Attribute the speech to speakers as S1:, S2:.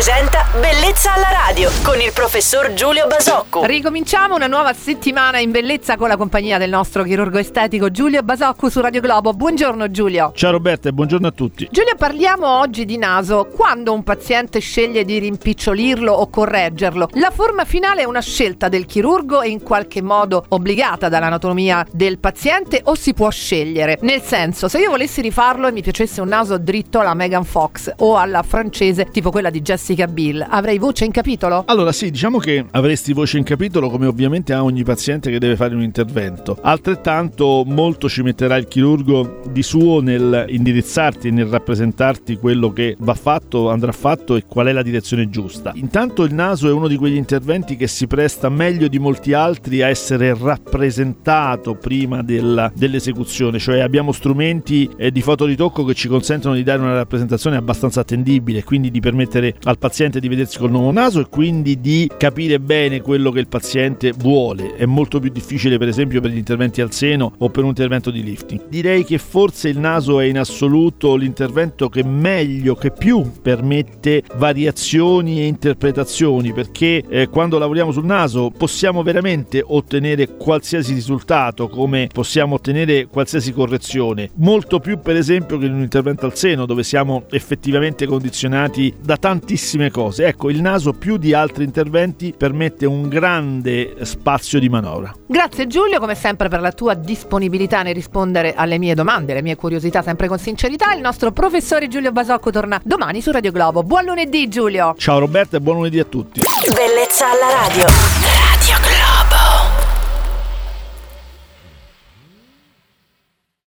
S1: presenta Bellezza alla radio con il professor Giulio Basocco.
S2: Ricominciamo una nuova settimana in bellezza con la compagnia del nostro chirurgo estetico Giulio Basocco su Radio Globo. Buongiorno Giulio.
S3: Ciao Roberta e buongiorno a tutti.
S2: Giulio, parliamo oggi di naso. Quando un paziente sceglie di rimpicciolirlo o correggerlo, la forma finale è una scelta del chirurgo e in qualche modo obbligata dall'anatomia del paziente o si può scegliere? Nel senso, se io volessi rifarlo e mi piacesse un naso dritto alla Megan Fox o alla francese, tipo quella di Jessica Bill, avrei voce in capitolo?
S3: Allora sì, diciamo che avresti voce in capitolo come ovviamente ha ogni paziente che deve fare un intervento. Altrettanto molto ci metterà il chirurgo di suo nel indirizzarti nel rappresentarti quello che va fatto, andrà fatto e qual è la direzione giusta. Intanto il naso è uno di quegli interventi che si presta meglio di molti altri a essere rappresentato prima della, dell'esecuzione, cioè abbiamo strumenti eh, di fotoritocco che ci consentono di dare una rappresentazione abbastanza attendibile, quindi di permettere al paziente di vedersi col nuovo naso e quindi di capire bene quello che il paziente vuole. È molto più difficile per esempio per gli interventi al seno o per un intervento di lifting. Direi che forse il naso è in assoluto l'intervento che meglio, che più permette variazioni e interpretazioni perché eh, quando lavoriamo sul naso possiamo veramente ottenere qualsiasi risultato come possiamo ottenere qualsiasi correzione. Molto più per esempio che in un intervento al seno dove siamo effettivamente condizionati da tantissime cose. Ecco, il naso più di altri interventi permette un grande spazio di manovra.
S2: Grazie Giulio, come sempre per la tua disponibilità nel rispondere alle mie domande, alle mie curiosità, sempre con sincerità. Il nostro professore Giulio Basocco torna domani su Radio Globo. Buon lunedì Giulio!
S3: Ciao Roberta e buon lunedì a tutti.
S1: Bellezza alla radio.